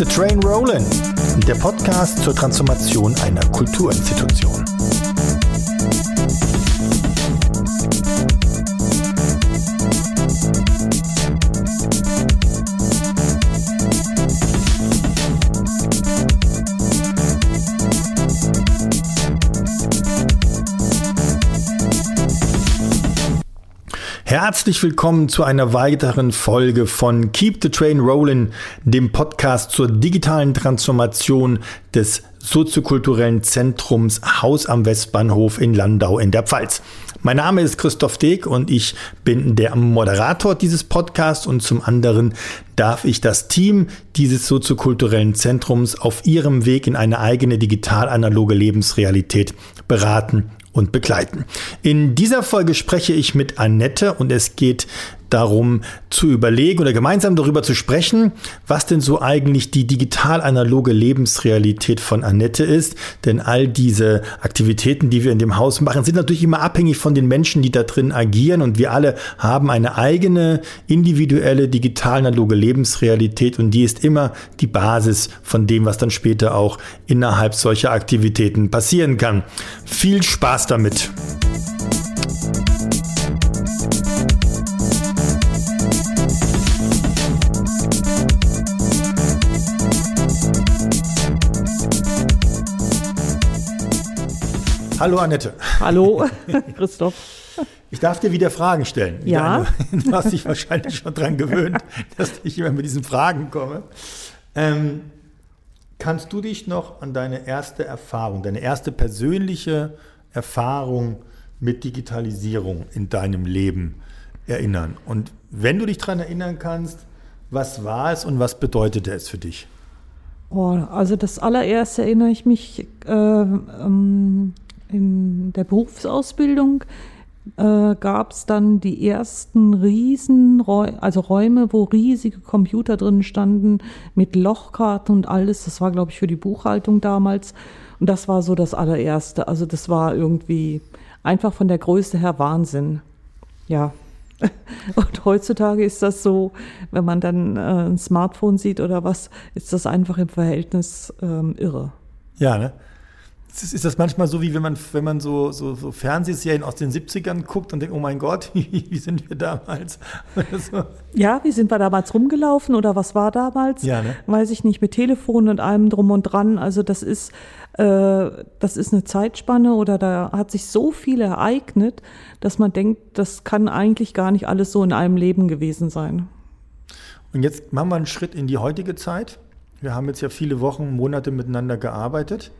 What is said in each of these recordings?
the Train Rollin', der Podcast zur Transformation einer Kulturinstitution. Herzlich willkommen zu einer weiteren Folge von Keep the Train Rollin', dem Podcast zur digitalen Transformation des soziokulturellen Zentrums Haus am Westbahnhof in Landau in der Pfalz. Mein Name ist Christoph Deek und ich bin der Moderator dieses Podcasts und zum anderen darf ich das Team dieses soziokulturellen Zentrums auf ihrem Weg in eine eigene digital-analoge Lebensrealität beraten und begleiten. In dieser Folge spreche ich mit Annette und es geht darum zu überlegen oder gemeinsam darüber zu sprechen, was denn so eigentlich die digital-analoge Lebensrealität von Annette ist. Denn all diese Aktivitäten, die wir in dem Haus machen, sind natürlich immer abhängig von den Menschen, die da drin agieren. Und wir alle haben eine eigene individuelle digital-analoge Lebensrealität und die ist immer die Basis von dem, was dann später auch innerhalb solcher Aktivitäten passieren kann. Viel Spaß damit! Hallo Annette. Hallo Christoph. Ich darf dir wieder Fragen stellen. Ja. Du hast dich wahrscheinlich schon daran gewöhnt, dass ich immer mit diesen Fragen komme. Ähm, kannst du dich noch an deine erste Erfahrung, deine erste persönliche Erfahrung mit Digitalisierung in deinem Leben erinnern? Und wenn du dich daran erinnern kannst, was war es und was bedeutete es für dich? Oh, also das allererste erinnere ich mich äh, ähm, in der Berufsausbildung äh, gab es dann die ersten riesen, also Räume, wo riesige Computer drin standen mit Lochkarten und alles. Das war, glaube ich, für die Buchhaltung damals. Und das war so das allererste. Also das war irgendwie einfach von der Größe her Wahnsinn. Ja. Und heutzutage ist das so, wenn man dann äh, ein Smartphone sieht oder was, ist das einfach im Verhältnis ähm, irre. Ja, ne? Ist das manchmal so, wie wenn man, wenn man so, so, so Fernsehserien aus den 70ern guckt und denkt, oh mein Gott, wie sind wir damals? so. Ja, wie sind wir damals rumgelaufen oder was war damals? Ja, ne? Weiß ich nicht, mit Telefon und allem drum und dran. Also das ist, äh, das ist eine Zeitspanne oder da hat sich so viel ereignet, dass man denkt, das kann eigentlich gar nicht alles so in einem Leben gewesen sein. Und jetzt machen wir einen Schritt in die heutige Zeit. Wir haben jetzt ja viele Wochen, Monate miteinander gearbeitet.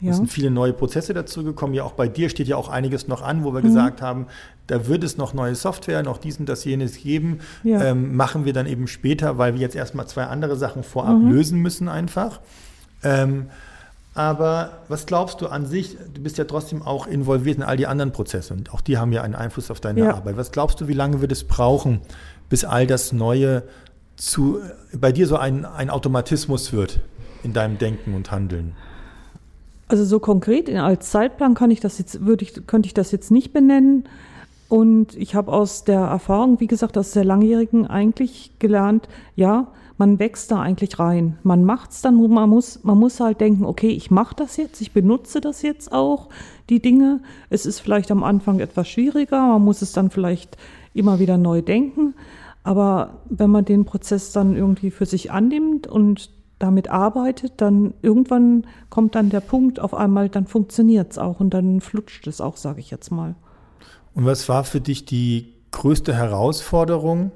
Ja. Es sind viele neue Prozesse dazu gekommen. Ja, auch bei dir steht ja auch einiges noch an, wo wir mhm. gesagt haben, da wird es noch neue Software, noch dies und das jenes geben. Ja. Ähm, machen wir dann eben später, weil wir jetzt erstmal zwei andere Sachen vorab mhm. lösen müssen einfach. Ähm, aber was glaubst du an sich? Du bist ja trotzdem auch involviert in all die anderen Prozesse und auch die haben ja einen Einfluss auf deine ja. Arbeit. Was glaubst du, wie lange wird es brauchen, bis all das Neue zu, bei dir so ein, ein Automatismus wird in deinem Denken und Handeln? Also so konkret als Zeitplan kann ich das jetzt, würde ich, könnte ich das jetzt nicht benennen. Und ich habe aus der Erfahrung, wie gesagt, aus der langjährigen eigentlich gelernt, ja, man wächst da eigentlich rein. Man macht es dann, man muss, man muss halt denken, okay, ich mache das jetzt, ich benutze das jetzt auch, die Dinge. Es ist vielleicht am Anfang etwas schwieriger, man muss es dann vielleicht immer wieder neu denken. Aber wenn man den Prozess dann irgendwie für sich annimmt und damit arbeitet, dann irgendwann kommt dann der Punkt, auf einmal, dann funktioniert es auch und dann flutscht es auch, sage ich jetzt mal. Und was war für dich die größte Herausforderung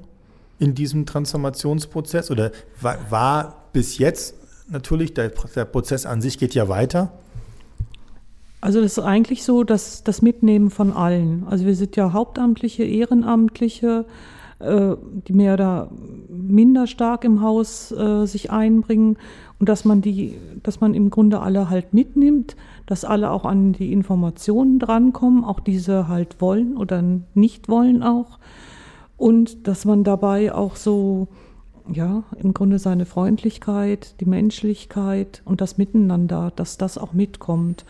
in diesem Transformationsprozess? Oder war, war bis jetzt natürlich, der, der Prozess an sich geht ja weiter? Also das ist eigentlich so, dass das Mitnehmen von allen. Also wir sind ja Hauptamtliche, Ehrenamtliche, äh, die mehr oder minder stark im Haus äh, sich einbringen und dass man die, dass man im Grunde alle halt mitnimmt, dass alle auch an die Informationen drankommen, auch diese halt wollen oder nicht wollen auch und dass man dabei auch so ja, im Grunde seine Freundlichkeit, die Menschlichkeit und das Miteinander, dass das auch mitkommt.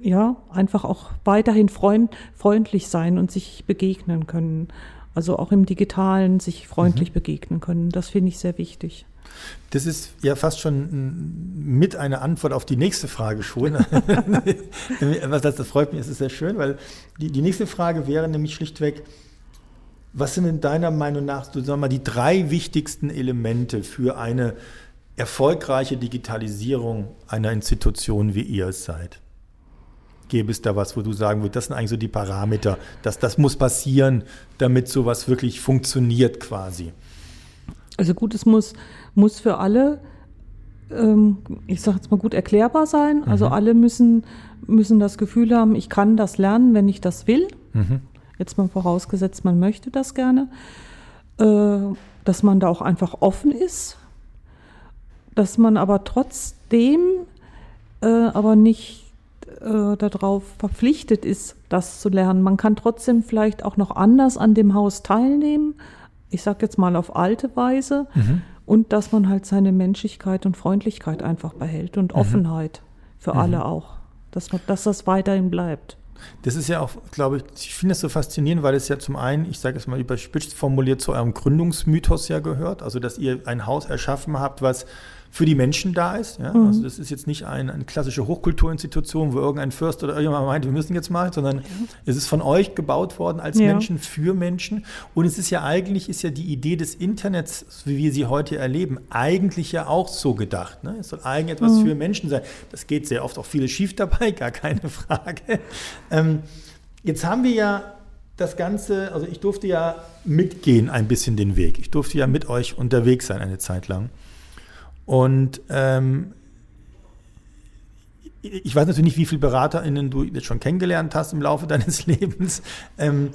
Ja, einfach auch weiterhin freund, freundlich sein und sich begegnen können. Also auch im Digitalen sich freundlich mhm. begegnen können. Das finde ich sehr wichtig. Das ist ja fast schon mit einer Antwort auf die nächste Frage schon. Was das, das freut mich, das ist sehr schön, weil die, die nächste Frage wäre nämlich schlichtweg, was sind in deiner Meinung nach, du sag mal, die drei wichtigsten Elemente für eine erfolgreiche Digitalisierung einer Institution, wie ihr es seid? Gäbe es da was, wo du sagen würdest, das sind eigentlich so die Parameter, dass das muss passieren, damit sowas wirklich funktioniert quasi? Also gut, es muss, muss für alle, ähm, ich sage jetzt mal gut, erklärbar sein. Also mhm. alle müssen, müssen das Gefühl haben, ich kann das lernen, wenn ich das will. Mhm. Jetzt mal vorausgesetzt, man möchte das gerne. Äh, dass man da auch einfach offen ist, dass man aber trotzdem äh, aber nicht äh, darauf verpflichtet ist, das zu lernen. Man kann trotzdem vielleicht auch noch anders an dem Haus teilnehmen, ich sage jetzt mal auf alte Weise, mhm. und dass man halt seine Menschlichkeit und Freundlichkeit einfach behält und mhm. Offenheit für mhm. alle auch, dass, man, dass das weiterhin bleibt. Das ist ja auch, glaube ich, ich finde das so faszinierend, weil es ja zum einen, ich sage es mal überspitzt formuliert, zu eurem Gründungsmythos ja gehört. Also, dass ihr ein Haus erschaffen habt, was für die Menschen da ist. Ja? Mhm. Also das ist jetzt nicht ein, eine klassische Hochkulturinstitution, wo irgendein Fürst oder irgendjemand meint, wir müssen jetzt mal, sondern es ist von euch gebaut worden als ja. Menschen für Menschen. Und es ist ja eigentlich, ist ja die Idee des Internets, wie wir sie heute erleben, eigentlich ja auch so gedacht. Ne? Es soll eigentlich etwas mhm. für Menschen sein. Das geht sehr oft auch viel schief dabei, gar keine Frage. Ähm, jetzt haben wir ja das Ganze, also ich durfte ja mitgehen ein bisschen den Weg. Ich durfte ja mit euch unterwegs sein eine Zeit lang. Und ähm, ich weiß natürlich nicht, wie viele BeraterInnen du jetzt schon kennengelernt hast im Laufe deines Lebens. Ähm,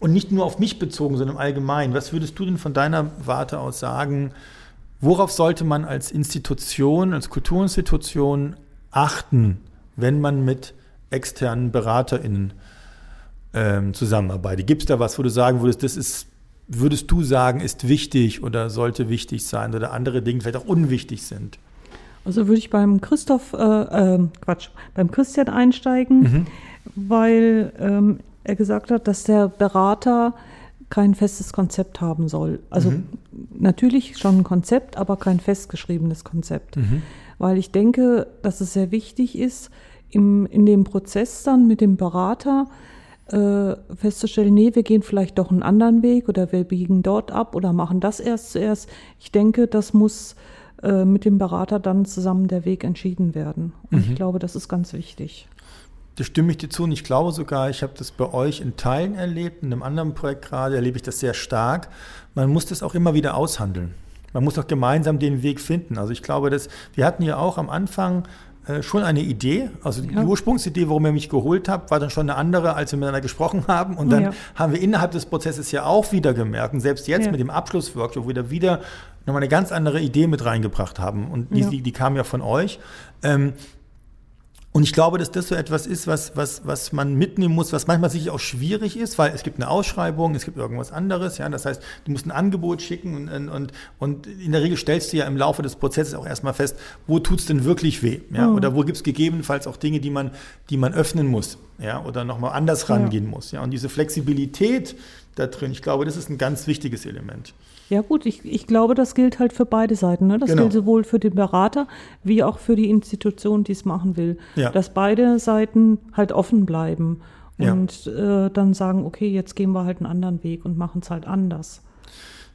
und nicht nur auf mich bezogen, sondern im Allgemeinen. Was würdest du denn von deiner Warte aus sagen, worauf sollte man als Institution, als Kulturinstitution achten, wenn man mit externen BeraterInnen ähm, zusammenarbeitet? Gibt es da was, wo du sagen würdest, das ist würdest du sagen, ist wichtig oder sollte wichtig sein oder andere Dinge vielleicht auch unwichtig sind? Also würde ich beim Christoph, äh, äh, Quatsch, beim Christian einsteigen, mhm. weil ähm, er gesagt hat, dass der Berater kein festes Konzept haben soll. Also mhm. natürlich schon ein Konzept, aber kein festgeschriebenes Konzept. Mhm. Weil ich denke, dass es sehr wichtig ist, im, in dem Prozess dann mit dem Berater äh, festzustellen, nee, wir gehen vielleicht doch einen anderen Weg oder wir biegen dort ab oder machen das erst zuerst. Ich denke, das muss äh, mit dem Berater dann zusammen der Weg entschieden werden. Und mhm. ich glaube, das ist ganz wichtig. Da stimme ich dir zu und ich glaube sogar, ich habe das bei euch in Teilen erlebt, in einem anderen Projekt gerade erlebe ich das sehr stark. Man muss das auch immer wieder aushandeln. Man muss auch gemeinsam den Weg finden. Also ich glaube, dass wir hatten ja auch am Anfang äh, schon eine Idee. Also ja. die Ursprungsidee, warum ihr mich geholt habt, war dann schon eine andere, als wir miteinander gesprochen haben. Und dann ja. haben wir innerhalb des Prozesses ja auch wieder gemerkt, und selbst jetzt ja. mit dem Abschlussworkshop wieder wieder nochmal eine ganz andere Idee mit reingebracht haben. Und die, die, die kam ja von euch. Ähm, und ich glaube, dass das so etwas ist, was, was, was man mitnehmen muss, was manchmal sicher auch schwierig ist, weil es gibt eine Ausschreibung, es gibt irgendwas anderes. Ja, das heißt, du musst ein Angebot schicken und, und, und in der Regel stellst du ja im Laufe des Prozesses auch erstmal fest, wo tut's denn wirklich weh? Ja, mhm. Oder wo gibt's gegebenenfalls auch Dinge, die man, die man öffnen muss, ja, oder nochmal anders rangehen ja. muss. Ja, und diese Flexibilität da drin, ich glaube, das ist ein ganz wichtiges Element. Ja gut, ich, ich glaube, das gilt halt für beide Seiten. Ne? Das genau. gilt sowohl für den Berater wie auch für die Institution, die es machen will. Ja. Dass beide Seiten halt offen bleiben und ja. äh, dann sagen, okay, jetzt gehen wir halt einen anderen Weg und machen es halt anders.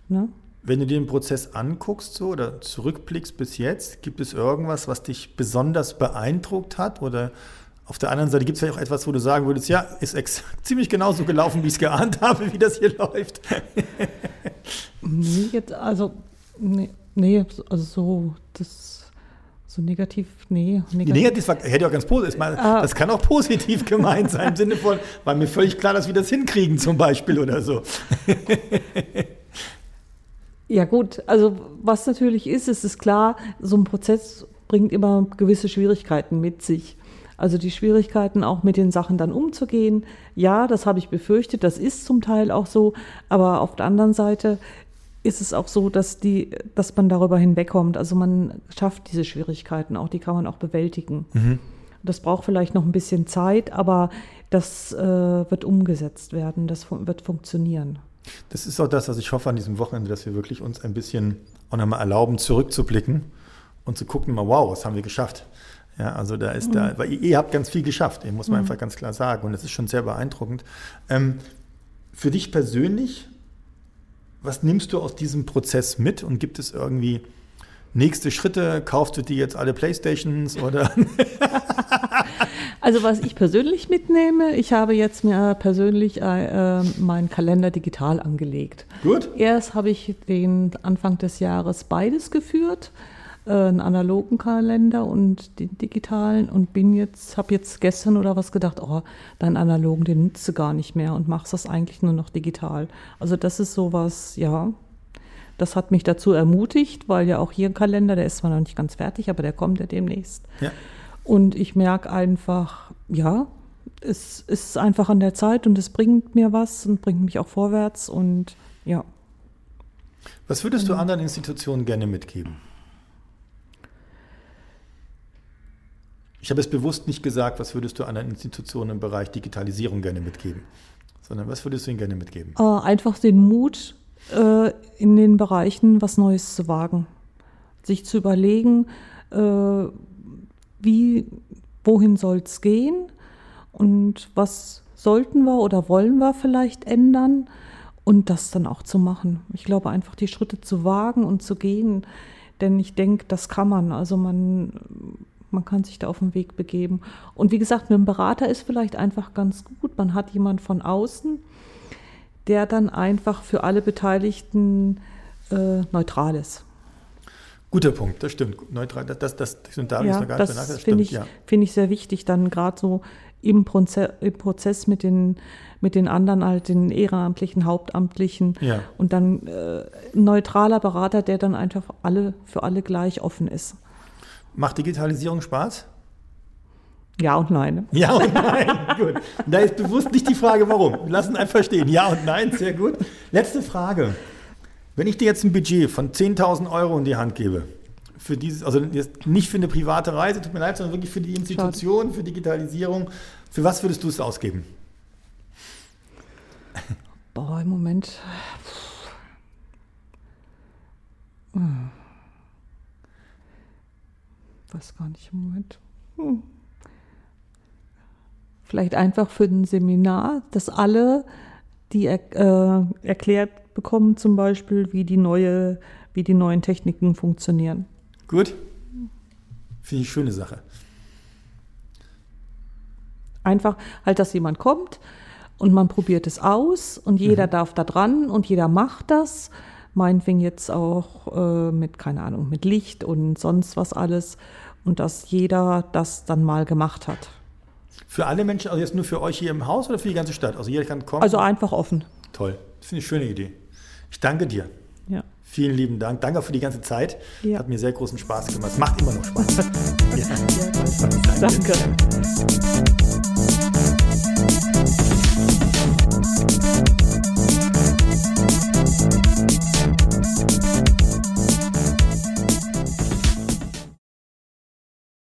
Ne? Wenn du dir den Prozess anguckst so, oder zurückblickst bis jetzt, gibt es irgendwas, was dich besonders beeindruckt hat oder auf der anderen Seite gibt es ja auch etwas, wo du sagen würdest, ja, ist ziemlich genauso gelaufen, wie ich es geahnt habe, wie das hier läuft. nee, jetzt, also, nee, nee, also so, das, so negativ, nee. Negativ, negativ hätte auch ganz positiv, meine, ah. das kann auch positiv gemeint sein, im Sinne von, war mir völlig klar, dass wir das hinkriegen zum Beispiel oder so. ja gut, also was natürlich ist, es ist klar, so ein Prozess bringt immer gewisse Schwierigkeiten mit sich. Also die Schwierigkeiten auch mit den Sachen dann umzugehen. Ja, das habe ich befürchtet, das ist zum Teil auch so, aber auf der anderen Seite ist es auch so, dass die, dass man darüber hinwegkommt. Also man schafft diese Schwierigkeiten auch, die kann man auch bewältigen. Mhm. Das braucht vielleicht noch ein bisschen Zeit, aber das äh, wird umgesetzt werden, das wird funktionieren. Das ist auch das, was ich hoffe an diesem Wochenende, dass wir wirklich uns ein bisschen auch nochmal erlauben, zurückzublicken und zu gucken, mal, wow, was haben wir geschafft? Ja, also da ist mhm. da, weil ihr, ihr, habt ganz viel geschafft, muss man mhm. einfach ganz klar sagen. Und das ist schon sehr beeindruckend. Ähm, für dich persönlich, was nimmst du aus diesem Prozess mit und gibt es irgendwie nächste Schritte? Kaufst du dir jetzt alle Playstations oder? also was ich persönlich mitnehme, ich habe jetzt mir persönlich äh, meinen Kalender digital angelegt. Gut. Erst habe ich den Anfang des Jahres beides geführt einen analogen Kalender und den digitalen und bin jetzt, habe jetzt gestern oder was gedacht, oh, deinen analogen, den nutze gar nicht mehr und machst das eigentlich nur noch digital. Also das ist sowas, ja, das hat mich dazu ermutigt, weil ja auch hier ein Kalender, der ist zwar noch nicht ganz fertig, aber der kommt ja demnächst. Ja. Und ich merke einfach, ja, es ist einfach an der Zeit und es bringt mir was und bringt mich auch vorwärts und ja. Was würdest du anderen Institutionen gerne mitgeben? Ich habe es bewusst nicht gesagt, was würdest du anderen Institutionen im Bereich Digitalisierung gerne mitgeben, sondern was würdest du ihnen gerne mitgeben? Äh, einfach den Mut, äh, in den Bereichen was Neues zu wagen, sich zu überlegen, äh, wie, wohin soll es gehen und was sollten wir oder wollen wir vielleicht ändern und das dann auch zu machen. Ich glaube einfach die Schritte zu wagen und zu gehen, denn ich denke, das kann man. Also man man kann sich da auf den Weg begeben. Und wie gesagt, mit einem Berater ist vielleicht einfach ganz gut. Man hat jemand von außen, der dann einfach für alle Beteiligten äh, neutral ist. Guter Punkt, das stimmt. Neutral, das, das, das, das, da ja, das, das finde ich, ja. find ich sehr wichtig, dann gerade so im, Proze im Prozess mit den, mit den anderen, halt den ehrenamtlichen, hauptamtlichen ja. und dann äh, ein neutraler Berater, der dann einfach alle, für alle gleich offen ist. Macht Digitalisierung Spaß? Ja und nein. Ja und nein, gut. Da ist bewusst nicht die Frage, warum. Lassen einfach stehen. Ja und nein, sehr gut. Letzte Frage. Wenn ich dir jetzt ein Budget von 10.000 Euro in die Hand gebe, für dieses, also nicht für eine private Reise, tut mir leid, sondern wirklich für die Institution, für Digitalisierung, für was würdest du es ausgeben? Boah, im Moment. Hm weiß gar nicht im Moment. Hm. Vielleicht einfach für ein Seminar, dass alle, die äh, erklärt bekommen, zum Beispiel, wie die, neue, wie die neuen Techniken funktionieren. Gut. Finde ich eine schöne Sache. Einfach halt, dass jemand kommt und man probiert es aus und jeder mhm. darf da dran und jeder macht das meinetwegen jetzt auch äh, mit, keine Ahnung, mit Licht und sonst was alles und dass jeder das dann mal gemacht hat. Für alle Menschen, also jetzt nur für euch hier im Haus oder für die ganze Stadt? Also jeder kann kommen? Also einfach offen. Toll, das finde ich eine schöne Idee. Ich danke dir. Ja. Vielen lieben Dank. Danke auch für die ganze Zeit. Ja. Hat mir sehr großen Spaß gemacht. Es macht immer noch Spaß. ja. Danke. danke.